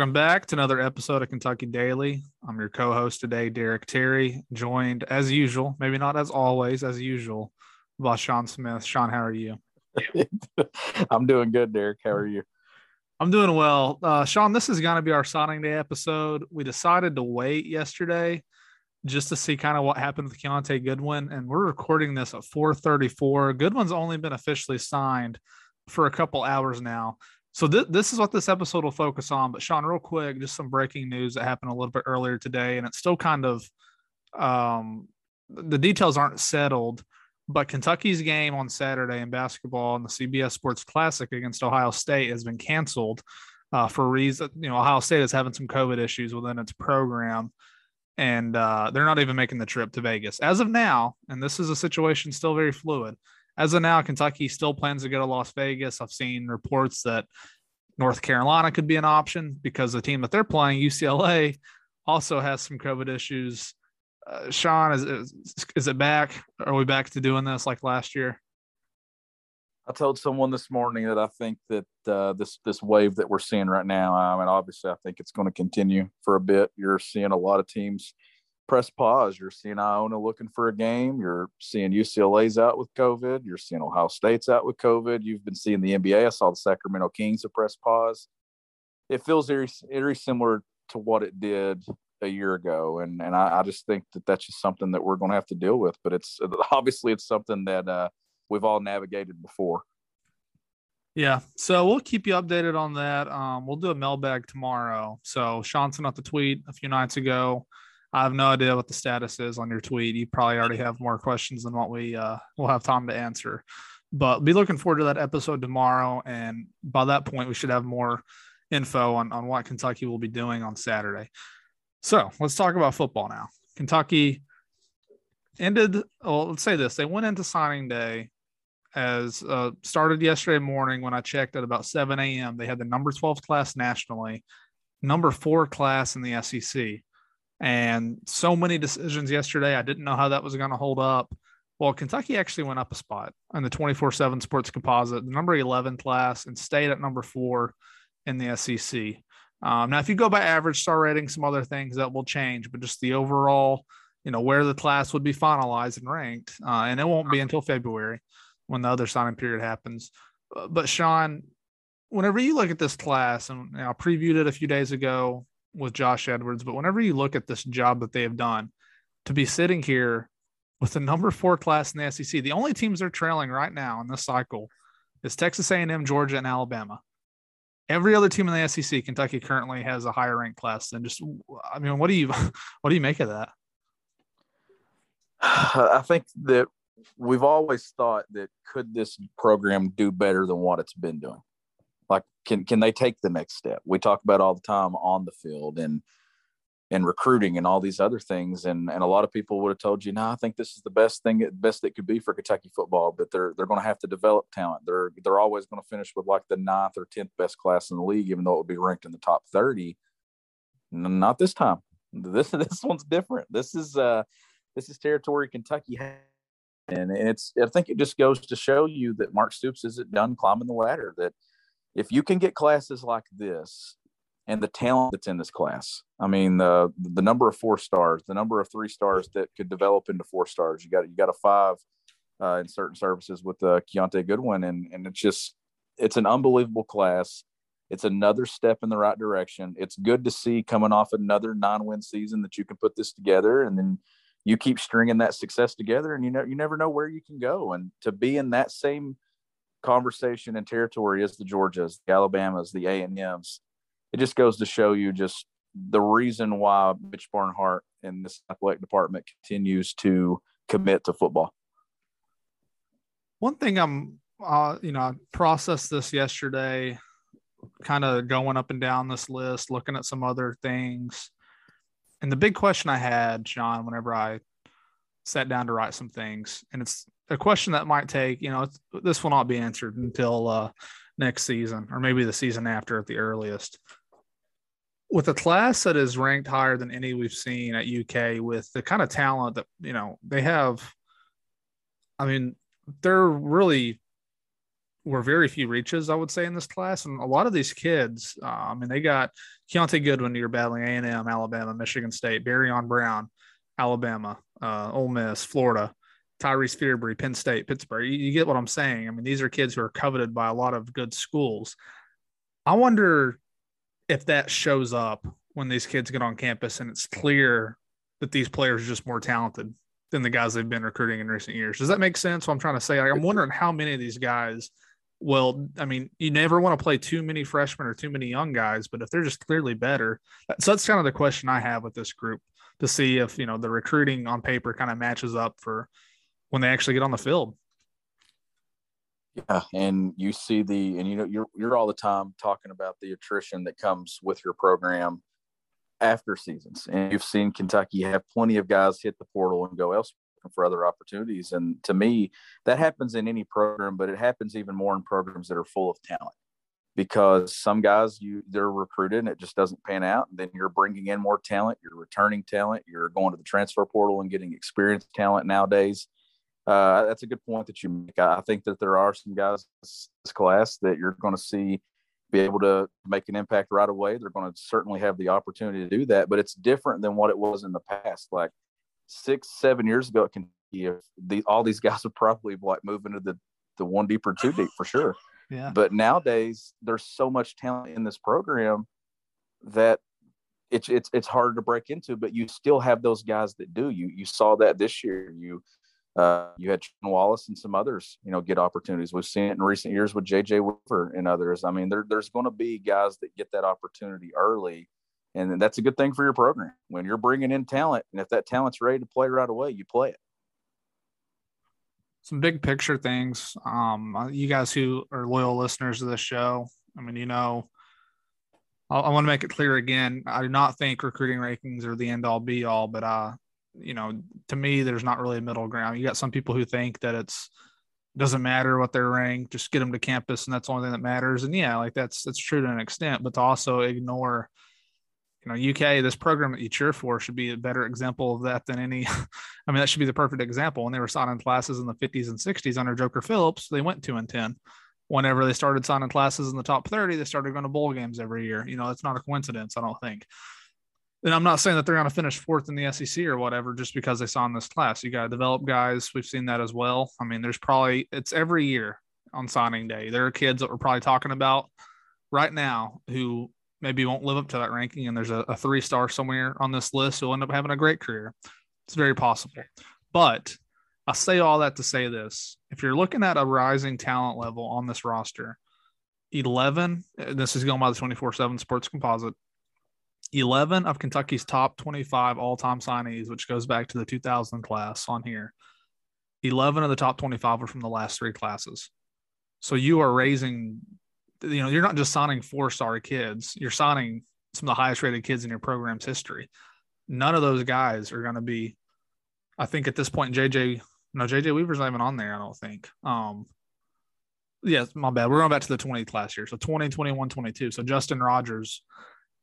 Welcome back to another episode of Kentucky Daily. I'm your co host today, Derek Terry, joined as usual, maybe not as always, as usual, by Sean Smith. Sean, how are you? I'm doing good, Derek. How are you? I'm doing well. Uh, Sean, this is going to be our signing day episode. We decided to wait yesterday just to see kind of what happened with Kiyaunta Goodwin, and we're recording this at 4:34. Goodwin's only been officially signed for a couple hours now. So th- this is what this episode will focus on. But Sean, real quick, just some breaking news that happened a little bit earlier today, and it's still kind of um, the details aren't settled. But Kentucky's game on Saturday in basketball in the CBS Sports Classic against Ohio State has been canceled uh, for reason. You know, Ohio State is having some COVID issues within its program, and uh, they're not even making the trip to Vegas as of now. And this is a situation still very fluid as of now, Kentucky still plans to go to Las Vegas. I've seen reports that North Carolina could be an option because the team that they're playing, UCLA, also has some COVID issues. Uh, Sean, is, is, is it back? Are we back to doing this like last year? I told someone this morning that I think that uh, this this wave that we're seeing right now. I mean, obviously, I think it's going to continue for a bit. You're seeing a lot of teams press pause. You're seeing Iona looking for a game. You're seeing UCLA's out with COVID. You're seeing Ohio State's out with COVID. You've been seeing the NBA. I saw the Sacramento Kings have press pause. It feels very, very similar to what it did a year ago, and and I, I just think that that's just something that we're going to have to deal with. But it's obviously it's something that uh, we've all navigated before. Yeah, so we'll keep you updated on that. Um, we'll do a mailbag tomorrow. So Sean sent out the tweet a few nights ago I have no idea what the status is on your tweet. You probably already have more questions than what we uh, will have time to answer. But be looking forward to that episode tomorrow. And by that point, we should have more info on, on what Kentucky will be doing on Saturday. So let's talk about football now. Kentucky ended, well, let's say this they went into signing day as uh, started yesterday morning when I checked at about 7 a.m. They had the number 12 class nationally, number four class in the SEC and so many decisions yesterday. I didn't know how that was going to hold up. Well, Kentucky actually went up a spot on the 24 7 sports composite, the number 11 class, and stayed at number four in the SEC. Um, now, if you go by average star rating, some other things that will change, but just the overall, you know, where the class would be finalized and ranked, uh, and it won't be until February when the other signing period happens. But Sean, whenever you look at this class, and you know, I previewed it a few days ago, with Josh Edwards, but whenever you look at this job that they have done, to be sitting here with the number four class in the SEC, the only teams they're trailing right now in this cycle is Texas A&M, Georgia, and Alabama. Every other team in the SEC, Kentucky currently has a higher ranked class than just. I mean, what do you what do you make of that? I think that we've always thought that could this program do better than what it's been doing like can can they take the next step? We talk about all the time on the field and and recruiting and all these other things. And and a lot of people would have told you no i think this is the best thing best that could be for kentucky football but they're they're going to have to develop talent. They're they're always going to finish with like the ninth or 10th best class in the league even though it would be ranked in the top 30 not this time. This this one's different. This is uh this is territory kentucky and it's i think it just goes to show you that mark stoops isn't done climbing the ladder that if you can get classes like this and the talent that's in this class, I mean the the number of four stars, the number of three stars that could develop into four stars. You got you got a five uh, in certain services with uh, Kiyaunta Goodwin, and and it's just it's an unbelievable class. It's another step in the right direction. It's good to see coming off another nine-win season that you can put this together, and then you keep stringing that success together, and you know you never know where you can go. And to be in that same conversation and territory is the Georgias, the Alabamas, the A and M's. It just goes to show you just the reason why Mitch Barnhart and this athletic department continues to commit to football. One thing I'm, uh, you know, I processed this yesterday, kind of going up and down this list, looking at some other things. And the big question I had, John, whenever I sat down to write some things, and it's a question that might take, you know, this will not be answered until uh, next season or maybe the season after at the earliest. With a class that is ranked higher than any we've seen at UK, with the kind of talent that you know they have, I mean, they're really were very few reaches, I would say, in this class. And a lot of these kids, uh, I mean, they got Kiyaunta Goodwin, you're battling A&M, Alabama, Michigan State, Barion Brown, Alabama, uh, Ole Miss, Florida, Tyrese Fearbry, Penn State, Pittsburgh. You, you, get what I'm saying. I mean, these are kids who are coveted by a lot of good schools. I wonder if that shows up when these kids get on campus and it's clear that these players are just more talented than the guys they've been recruiting in recent years. Does that make sense? What I'm trying to say, like, I'm wondering how many of these guys well, I mean, you never want to play too many freshmen or too many young guys, but if they're just clearly better, so that's kind of the question I have with this group to see if you know the recruiting on paper kind of matches up for when they actually get on the field. Yeah, and you see the and you know you're you're all the time talking about the attrition that comes with your program after seasons, and you've seen Kentucky have plenty of guys hit the portal and go elsewhere for other opportunities. And to me, that happens in any program, but it happens even more in programs that are full of talent because some guys you they're recruited and it just doesn't pan out and then you're bringing in more talent you're returning talent you're going to the transfer portal and getting experienced talent nowadays uh, that's a good point that you make i think that there are some guys this class that you're going to see be able to make an impact right away they're going to certainly have the opportunity to do that but it's different than what it was in the past like six, seven years ago at Kentucky, the, all these guys would probably like move into the the one deep or two deep for sure. Yeah. But nowadays, there's so much talent in this program that it's it's it's harder to break into. But you still have those guys that do. You you saw that this year. You uh, you had Sean Wallace and some others, you know, get opportunities. We've seen it in recent years with J.J. Weaver and others. I mean, there, there's going to be guys that get that opportunity early and that's a good thing for your program when you're bringing in talent and if that talent's ready to play right away you play it some big picture things um uh, you guys who are loyal listeners of this show i mean you know i, I want to make it clear again i do not think recruiting rankings are the end all be all but uh you know to me there's not really a middle ground you got some people who think that it's doesn't matter what they're ranked just get them to campus and that's the only thing that matters and yeah like that's that's true to an extent but to also ignore you know, UK, this program that you cheer for should be a better example of that than any. I mean, that should be the perfect example. When they were signing classes in the 50s and 60s under Joker Phillips, they went two and 10. Whenever they started signing classes in the top 30, they started going to bowl games every year. You know, it's not a coincidence, I don't think. And I'm not saying that they're going to finish fourth in the SEC or whatever just because they saw in this class. You got to develop guys. We've seen that as well. I mean, there's probably, it's every year on signing day. There are kids that we're probably talking about right now who maybe won't live up to that ranking and there's a, a three star somewhere on this list who'll end up having a great career. It's very possible. But I say all that to say this if you're looking at a rising talent level on this roster, 11, this is going by the 24 7 sports composite, 11 of Kentucky's top 25 all time signees, which goes back to the 2000 class on here, 11 of the top 25 are from the last three classes. So you are raising you know, you're not just signing four star kids, you're signing some of the highest rated kids in your program's history. None of those guys are going to be, I think at this point, JJ, no, JJ Weaver's not even on there, I don't think. Um, yes, my bad. We're going back to the 20 class year. So 20, 21, 22. So Justin Rogers,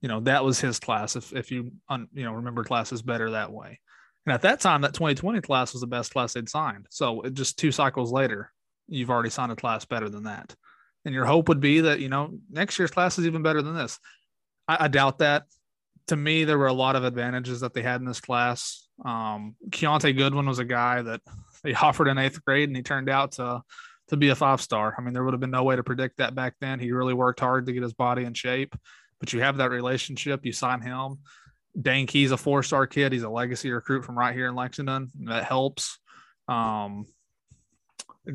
you know, that was his class. If, if you, un, you know, remember classes better that way. And at that time, that 2020 class was the best class they'd signed. So just two cycles later, you've already signed a class better than that and your hope would be that you know next year's class is even better than this. I, I doubt that. To me, there were a lot of advantages that they had in this class. Um, Kiyaunta Goodwin was a guy that they offered in eighth grade, and he turned out to to be a five star. I mean, there would have been no way to predict that back then. He really worked hard to get his body in shape, but you have that relationship. You sign him. Dane Key's a four star kid. He's a legacy recruit from right here in Lexington. That helps. Um,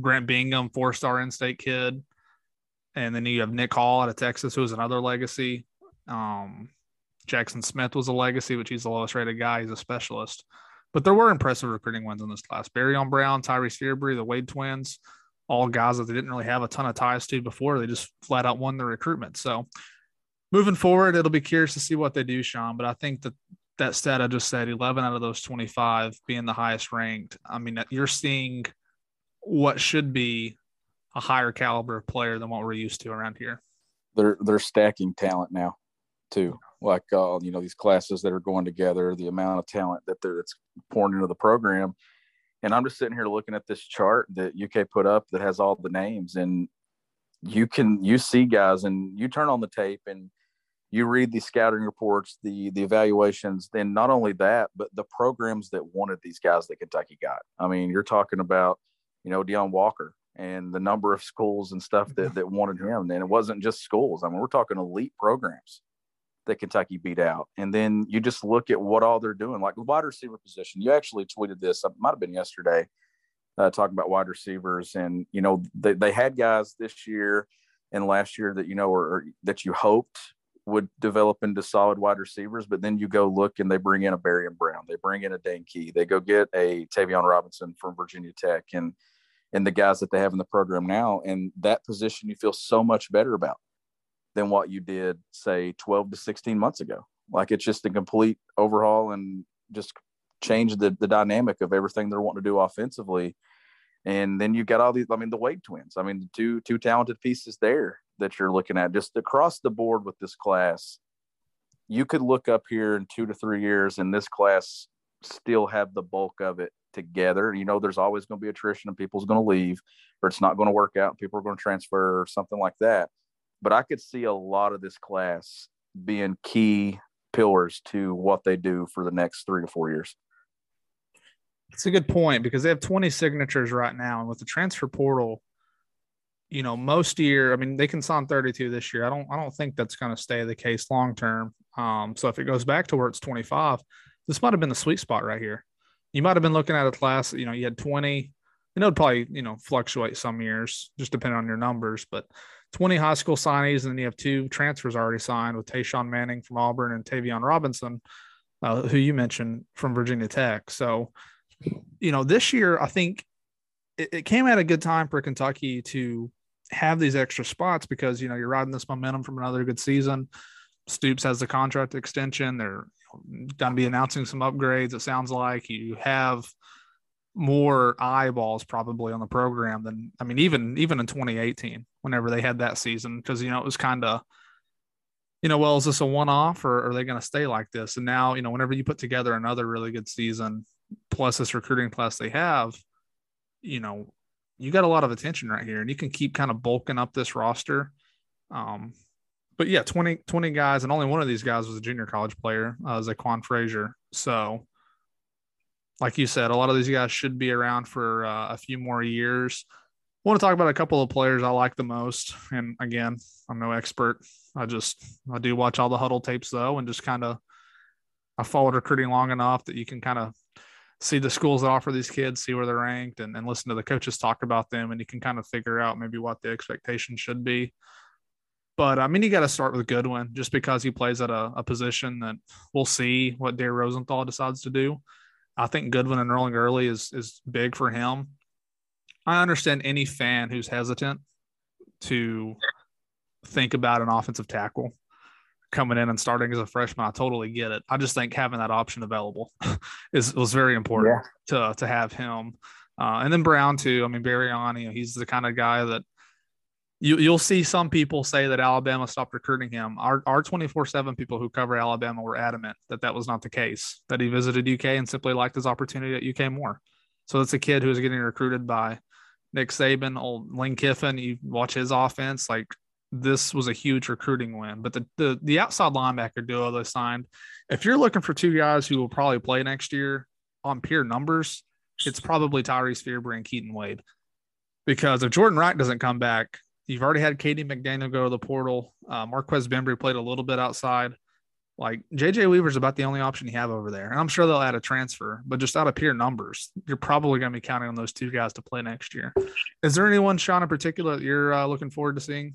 Grant Bingham, four star in state kid. And then you have Nick Hall out of Texas, who was another legacy. Um, Jackson Smith was a legacy, which he's the lowest rated guy. He's a specialist. But there were impressive recruiting wins in this class. Barion Brown, Tyrese Fearbry, the Wade twins, all guys that they didn't really have a ton of ties to before. They just flat out won the recruitment. So moving forward, it'll be curious to see what they do, Sean. But I think that that stat I just said, 11 out of those 25 being the highest ranked. I mean, you're seeing what should be a higher caliber player than what we're used to around here. They're they're stacking talent now, too. Like uh, you know these classes that are going together, the amount of talent that they're that's pouring into the program. And I'm just sitting here looking at this chart that UK put up that has all the names, and you can you see guys and you turn on the tape and you read the scouting reports, the the evaluations, then not only that, but the programs that wanted these guys that Kentucky got. I mean, you're talking about, you know, Deone Walker and the number of schools and stuff that that wanted him. And it wasn't just schools. I mean, we're talking elite programs that Kentucky beat out. And then you just look at what all they're doing, like the wide receiver position. You actually tweeted this, it might have been yesterday, uh, talking about wide receivers. And, you know, they, they had guys this year and last year that, you know, or that you hoped would develop into solid wide receivers, but then you go look and they bring in a Barion Brown, they bring in a Dane Key, they go get a Tayvion Robinson from Virginia Tech and and the guys that they have in the program now. And that position you feel so much better about than what you did, say, 12 to 16 months ago. Like it's just a complete overhaul and just change the, the dynamic of everything they're wanting to do offensively. And then you've got all these, I mean, the Wade twins. I mean, two two talented pieces there that you're looking at just across the board with this class. You could look up here in two to three years and this class still have the bulk of it together. You know, there's always going to be attrition and people's going to leave or it's not going to work out. People are going to transfer or something like that. But I could see a lot of this class being key pillars to what they do for the next three to four years. It's a good point because they have 20 signatures right now. And with the transfer portal, you know, most year, I mean, they can sign 32 this year. I don't, I don't think that's going to stay the case long term. Um, so if it goes back to where it's 25, this might have been the sweet spot right here. You might have been looking at a class, you know, you had 20, and it would probably, you know, fluctuate some years, just depending on your numbers, but 20 high school signees, and then you have two transfers already signed with Tashawn Manning from Auburn and Tayvion Robinson, uh, who you mentioned from Virginia Tech. So, you know, this year, I think it, it came at a good time for Kentucky to have these extra spots because you know you're riding this momentum from another good season. Stoops has the contract extension. They're going to be announcing some upgrades. It sounds like you have more eyeballs probably on the program than I mean even even in 2018 whenever they had that season because you know it was kind of you know well is this a one off or are they going to stay like this and now you know whenever you put together another really good season plus this recruiting class they have you know you got a lot of attention right here, and you can keep kind of bulking up this roster. Um, but yeah, 20, 20 guys, and only one of these guys was a junior college player, uh, Zaquan Frazier. So, like you said, a lot of these guys should be around for uh, a few more years. I want to talk about a couple of players I like the most. And again, I'm no expert. I just I do watch all the huddle tapes though, and just kind of I followed recruiting long enough that you can kind of see the schools that offer these kids, see where they're ranked, and, and listen to the coaches talk about them, and you can kind of figure out maybe what the expectation should be. But I mean, you got to start with Goodwin just because he plays at a, a position that we'll see what Dare Rosenthal decides to do. I think Goodwin and enrolling early is is big for him. I understand any fan who's hesitant to think about an offensive tackle coming in and starting as a freshman. I totally get it. I just think having that option available is was very important yeah. to to have him. Uh, and then Brown too. I mean, Barion, you know, he's the kind of guy that you you'll see some people say that Alabama stopped recruiting him. Our our twenty four seven people who cover Alabama were adamant that that was not the case. That he visited UK and simply liked his opportunity at UK more. So it's a kid who is getting recruited by Nick Saban, old Lane Kiffin. You watch his offense, like this was a huge recruiting win. But the the, the outside linebacker duo they signed, if you're looking for two guys who will probably play next year on pure numbers, it's probably Tyrese Fearbry and Keaton Wade. Because if Jordan Wright doesn't come back, you've already had Katie McDaniel go to the portal. Uh, Marquez Bembry played a little bit outside. Like JJ Weaver's about the only option you have over there. And I'm sure they'll add a transfer, but just out of pure numbers, you're probably going to be counting on those two guys to play next year. Is there anyone, Sean, in particular that you're uh, looking forward to seeing?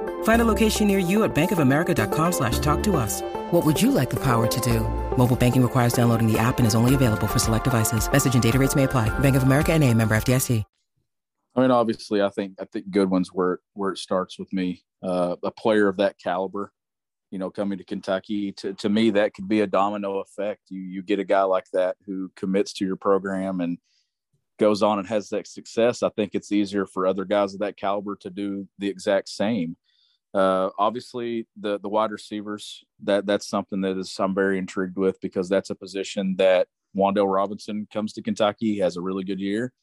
Find a location near you at bankofamerica.com slash talk to us. What would you like the power to do? Mobile banking requires downloading the app and is only available for select devices. Message and data rates may apply. Bank of America and a member FDIC. I mean, obviously, I think I think Goodwin's where where it starts with me. Uh, a player of that caliber, you know, coming to Kentucky, to to me, that could be a domino effect. You you get a guy like that who commits to your program and goes on and has that success. I think it's easier for other guys of that caliber to do the exact same. Uh, obviously, the the wide receivers that that's something that is I'm very intrigued with because that's a position that Wan'Dale Robinson comes to Kentucky, has a really good year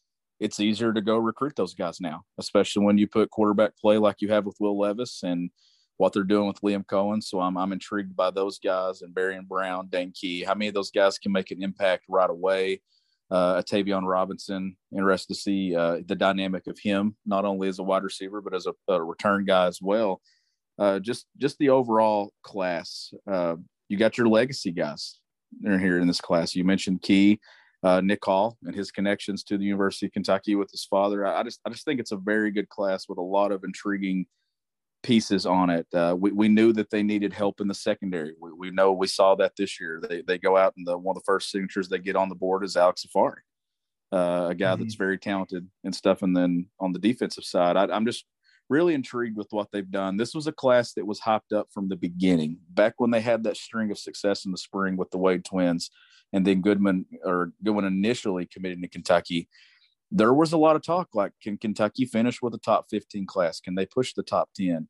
it's easier to go recruit those guys now, especially when you put quarterback play like you have with Will Levis and what they're doing with Liam Coen. So I'm, I'm intrigued by those guys and Barion Brown, Dane Key. How many of those guys can make an impact right away? Uh, Tayvion Robinson, interested to see uh, the dynamic of him, not only as a wide receiver, but as a, a return guy as well. Uh, just just the overall class. Uh, you got your legacy guys. They're here in this class. You mentioned Key uh, Nick Hall and his connections to the University of Kentucky with his father. I, I, just I just think it's a very good class with a lot of intriguing pieces on it. Uh, we, we knew that they needed help in the secondary. We, we know we saw that this year. They, they go out and the one of the first signatures they get on the board is Alex Afari, uh, a guy mm-hmm. that's very talented and stuff. And then on the defensive side, I, I'm just really intrigued with what they've done. This was a class that was hopped up from the beginning, back when they had that string of success in the spring with the Wade twins and then Goodman or Goodwin initially committed to Kentucky, there was a lot of talk like, can Kentucky finish with a top 15 class? Can they push the top 10?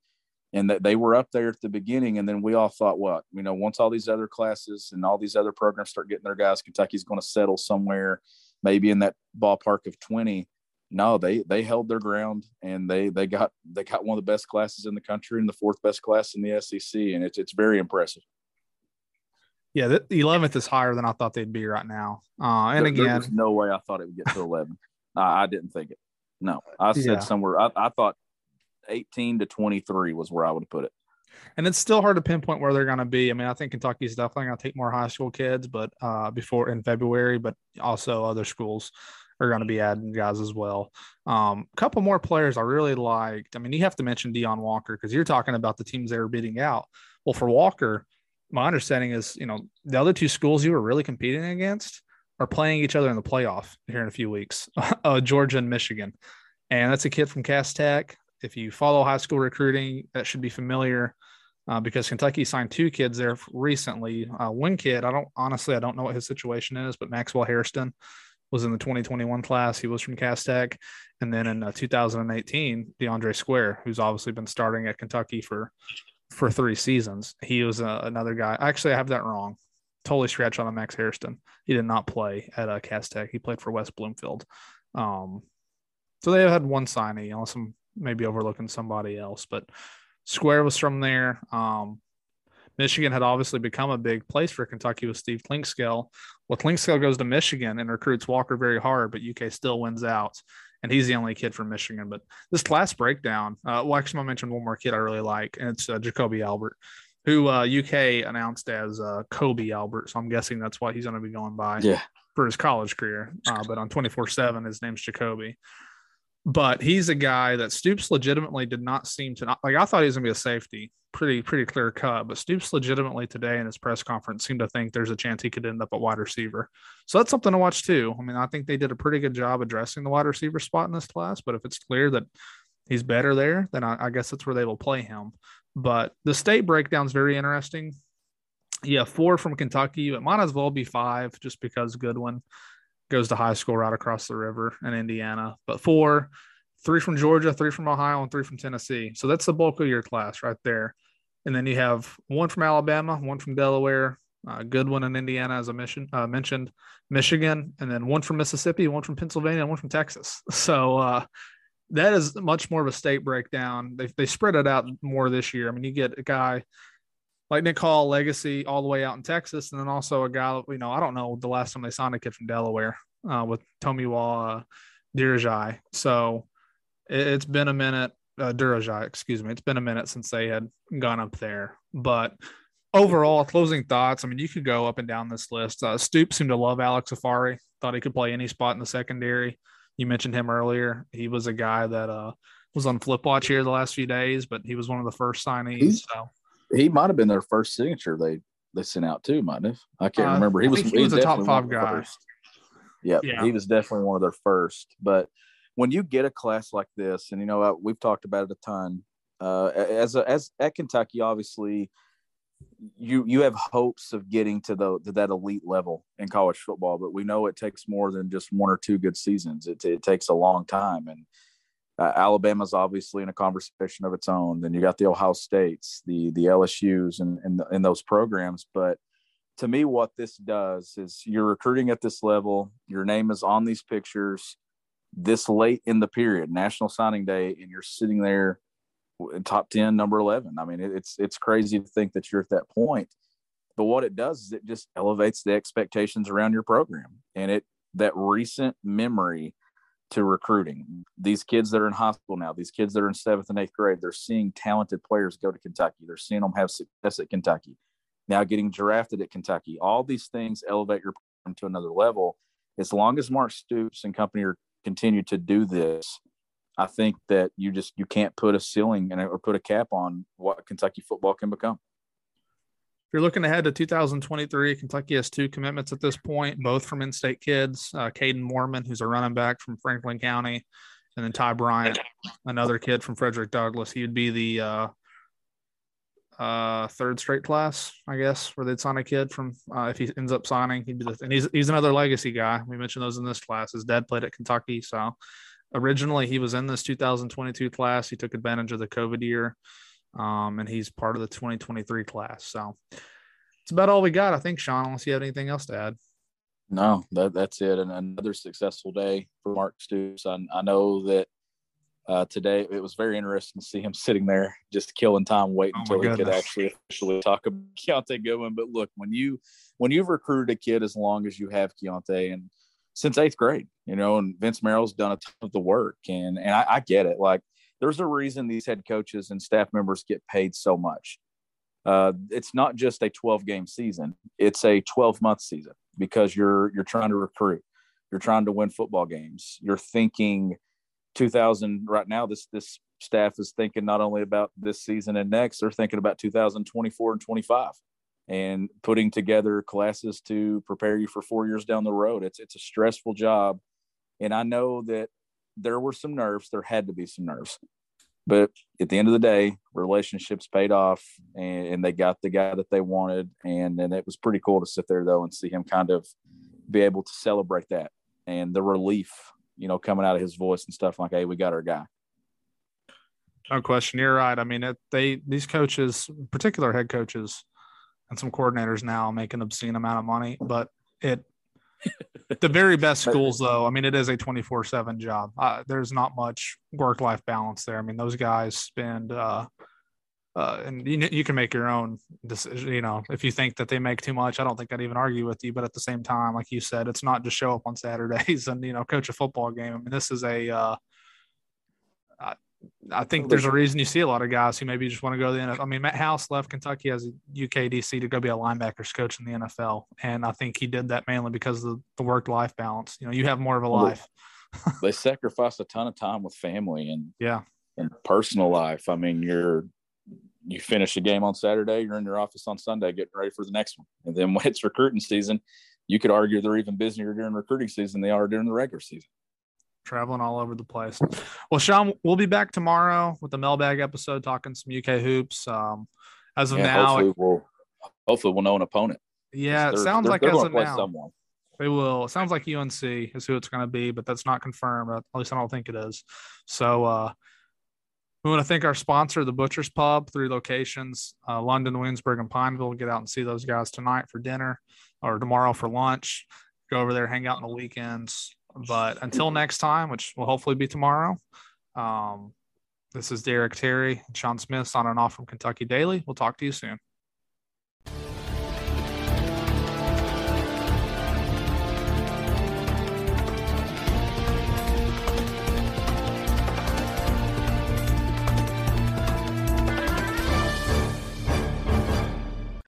And that they were up there at the beginning. And then we all thought, what, you know, once all these other classes and all these other programs start getting their guys, Kentucky's going to settle somewhere, maybe in that ballpark of 20. No, they they held their ground and they they got they got one of the best classes in the country and the fourth best class in the SEC, and it's it's very impressive. Yeah, the eleventh is higher than I thought they'd be right now. Uh, and there, again, there no way I thought it would get to eleven. I, I didn't think it. No, I said yeah. somewhere. I, I thought eighteen to twenty three was where I would put it. And it's still hard to pinpoint where they're going to be. I mean, I think Kentucky's definitely going to take more high school kids, but uh, before in February, but also other schools are going to be adding guys as well. A um, couple more players I really liked. I mean, you have to mention Deone Walker because you're talking about the teams they were beating out. Well, for Walker, my understanding is, you know, the other two schools you were really competing against are playing each other in the playoff here in a few weeks, uh, Georgia and Michigan. And that's a kid from Cass Tech. If you follow high school recruiting, that should be familiar uh, because Kentucky signed two kids there recently. Uh, one kid, I don't honestly, I don't know what his situation is, but Maxwell Hairston was in the 2021 class. He was from Cass Tech. And then in uh, 2018, DeAndre Square, who's obviously been starting at Kentucky for for three seasons. He was uh, another guy. Actually, I have that wrong. Totally scratch on a Max Hairston. He did not play at uh, Cass Tech. He played for West Bloomfield. Um, so they had one signee, unless I'm maybe overlooking somebody else. But Square was from there. Um, Michigan had obviously become a big place for Kentucky with Steve Clinkscale. Well, Clinkscale goes to Michigan and recruits Walker very hard, but UK still wins out and he's the only kid from Michigan. But this class breakdown, uh, well, actually, I mentioned one more kid I really like, and it's uh, Jacoby Albert, who uh, UK announced as uh, Kobe Albert. So I'm guessing that's what he's going to be going by yeah. for his college career. Uh, but on 24 7, his name's Jacoby. But he's a guy that Stoops legitimately did not seem to not like. I thought he was going to be a safety, pretty pretty clear cut. But Stoops legitimately today in his press conference seemed to think there's a chance he could end up at wide receiver. So that's something to watch too. I mean, I think they did a pretty good job addressing the wide receiver spot in this class. But if it's clear that he's better there, then I, I guess that's where they will play him. But the state breakdown is very interesting. Yeah, four from Kentucky. It might as well be five just because Goodwin goes to high school right across the river in Indiana. But four three from Georgia, three from Ohio, and three from Tennessee. So that's the bulk of your class right there. And then you have one from Alabama, one from Delaware, a good one in Indiana, as I mentioned, uh, mentioned, Michigan, and then one from Mississippi, one from Pennsylvania, and one from Texas. So uh, that is much more of a state breakdown. They, they spread it out more this year. I mean, you get a guy like Nick Hall, legacy all the way out in Texas, and then also a guy, you know, I don't know the last time they signed a kid from Delaware uh, with Tomiwa uh, Dirajai. So it's been a minute. Uh, Durajai, excuse me. It's been a minute since they had gone up there, but overall, closing thoughts. I mean, you could go up and down this list. Uh, Stoop seemed to love Alex Afari. Thought he could play any spot in the secondary. You mentioned him earlier. He was a guy that uh, was on flip watch here the last few days, but he was one of the first signees. He's- so He might have been their first signature they they sent out too, might have. I can't Uh, remember. He I was he was a top five one of the guy. Yep, Yeah. he was definitely one of their first. But when you get a class like this, and you know we've talked about it a ton, uh, as a, as at Kentucky, obviously, you you have hopes of getting to the to that elite level in college football, but we know it takes more than just one or two good seasons. It it takes a long time, and uh, Alabama's obviously in a conversation of its own. Then you got the Ohio States, the the LSU's, and and, and those programs. But to me, what this does is you're recruiting at this level. Your name is on these pictures this late in the period, National Signing Day, and you're sitting there top 10 number 11 i mean it's it's crazy to think that you're at that point. But what it does is it just elevates the expectations around your program. And it that recent memory to recruiting these kids that are in high school now these kids that are in seventh and eighth grade they're seeing talented players go to kentucky. They're seeing them have success at kentucky. Now getting drafted at kentucky all these things elevate your program to another level. As long as mark stoops and company are continue to do this I think that you just you can't put a ceiling and or put a cap on what Kentucky football can become. If you're looking ahead to 2023, Kentucky has two commitments at this point, both from in-state kids. Uh, Caden Mormon, who's a running back from Franklin County, and then Ty Bryant, another kid from Frederick Douglass. He would be the uh, uh, third straight class, I guess, where they'd sign a kid from. Uh, if he ends up signing, he'd be the, and he's he's another legacy guy. We mentioned those in this class. His dad played at Kentucky, so originally he was in this 2022 class. He took advantage of the COVID year um, and he's part of the 2023 class. So it's about all we got, I think, Sean. Unless you have anything else to add. No, that that's it. And another successful day for Mark Stoops. I, I know that uh, today it was very interesting to see him sitting there just killing time, waiting Oh until he could goodness. actually officially talk about Kiyaunta Goodwin. But look, when you when you've recruited a kid as long as you have Kiyaunta and since eighth grade, you know, and Vince Marrow's done a ton of the work, and and I, I get it. Like, there's a reason these head coaches and staff members get paid so much. Uh, it's not just a 12 game season; it's a 12 month season because you're you're trying to recruit, you're trying to win football games, you're thinking 2000 right now. This this staff is thinking not only about this season and next, they're thinking about 2024 and 25 and putting together classes to prepare you for four years down the road. It's it's a stressful job, and I know that there were some nerves. There had to be some nerves, but at the end of the day, relationships paid off, and, and they got the guy that they wanted, and and it was pretty cool to sit there though and see him kind of be able to celebrate that and the relief, you know, coming out of his voice and stuff like, "Hey, we got our guy." No question, you're right. I mean, it, they these coaches, particular head coaches, and some coordinators now make an obscene amount of money, but it. the very best schools, though, I mean, it is a 24 7 job. Uh, there's not much work life balance there. I mean, those guys spend, uh, uh, and you, you can make your own decision. You know, if you think that they make too much, I don't think I'd even argue with you. But at the same time, like you said, it's not just show up on Saturdays and, you know, coach a football game. I mean, this is a, uh, I, I think there's a reason you see a lot of guys who maybe just want to go to the NFL. I mean, Matt House left Kentucky as a UKDC to go be a linebackers coach in the NFL. And I think he did that mainly because of the work life balance. You know, you have more of a life. they sacrifice a ton of time with family and Yeah. and personal life. I mean, you're you finish a game on Saturday, you're in your office on Sunday getting ready for the next one. And then when it's recruiting season, you could argue they're even busier during recruiting season than they are during the regular season. traveling all over the place. Well, Sean, we'll be back tomorrow with the mailbag episode talking some UK hoops. Um, as of Yeah, now, hopefully we'll hopefully we'll know an opponent. yeah, it sounds they're- like they're as of now someone. they will. It sounds like UNC is who it's going to be, but that's not confirmed. At least I don't think it is. So uh, we want to thank our sponsor, the Butcher's Pub, three locations: uh, London, Williamsburg, and Pineville. Get out and see those guys tonight for dinner or tomorrow for lunch. Go over there, hang out on the weekends. But until next time, which will hopefully be tomorrow, um, this is Derek Terry and Sean Smith signing off from Kentucky Daily. We'll talk to you soon.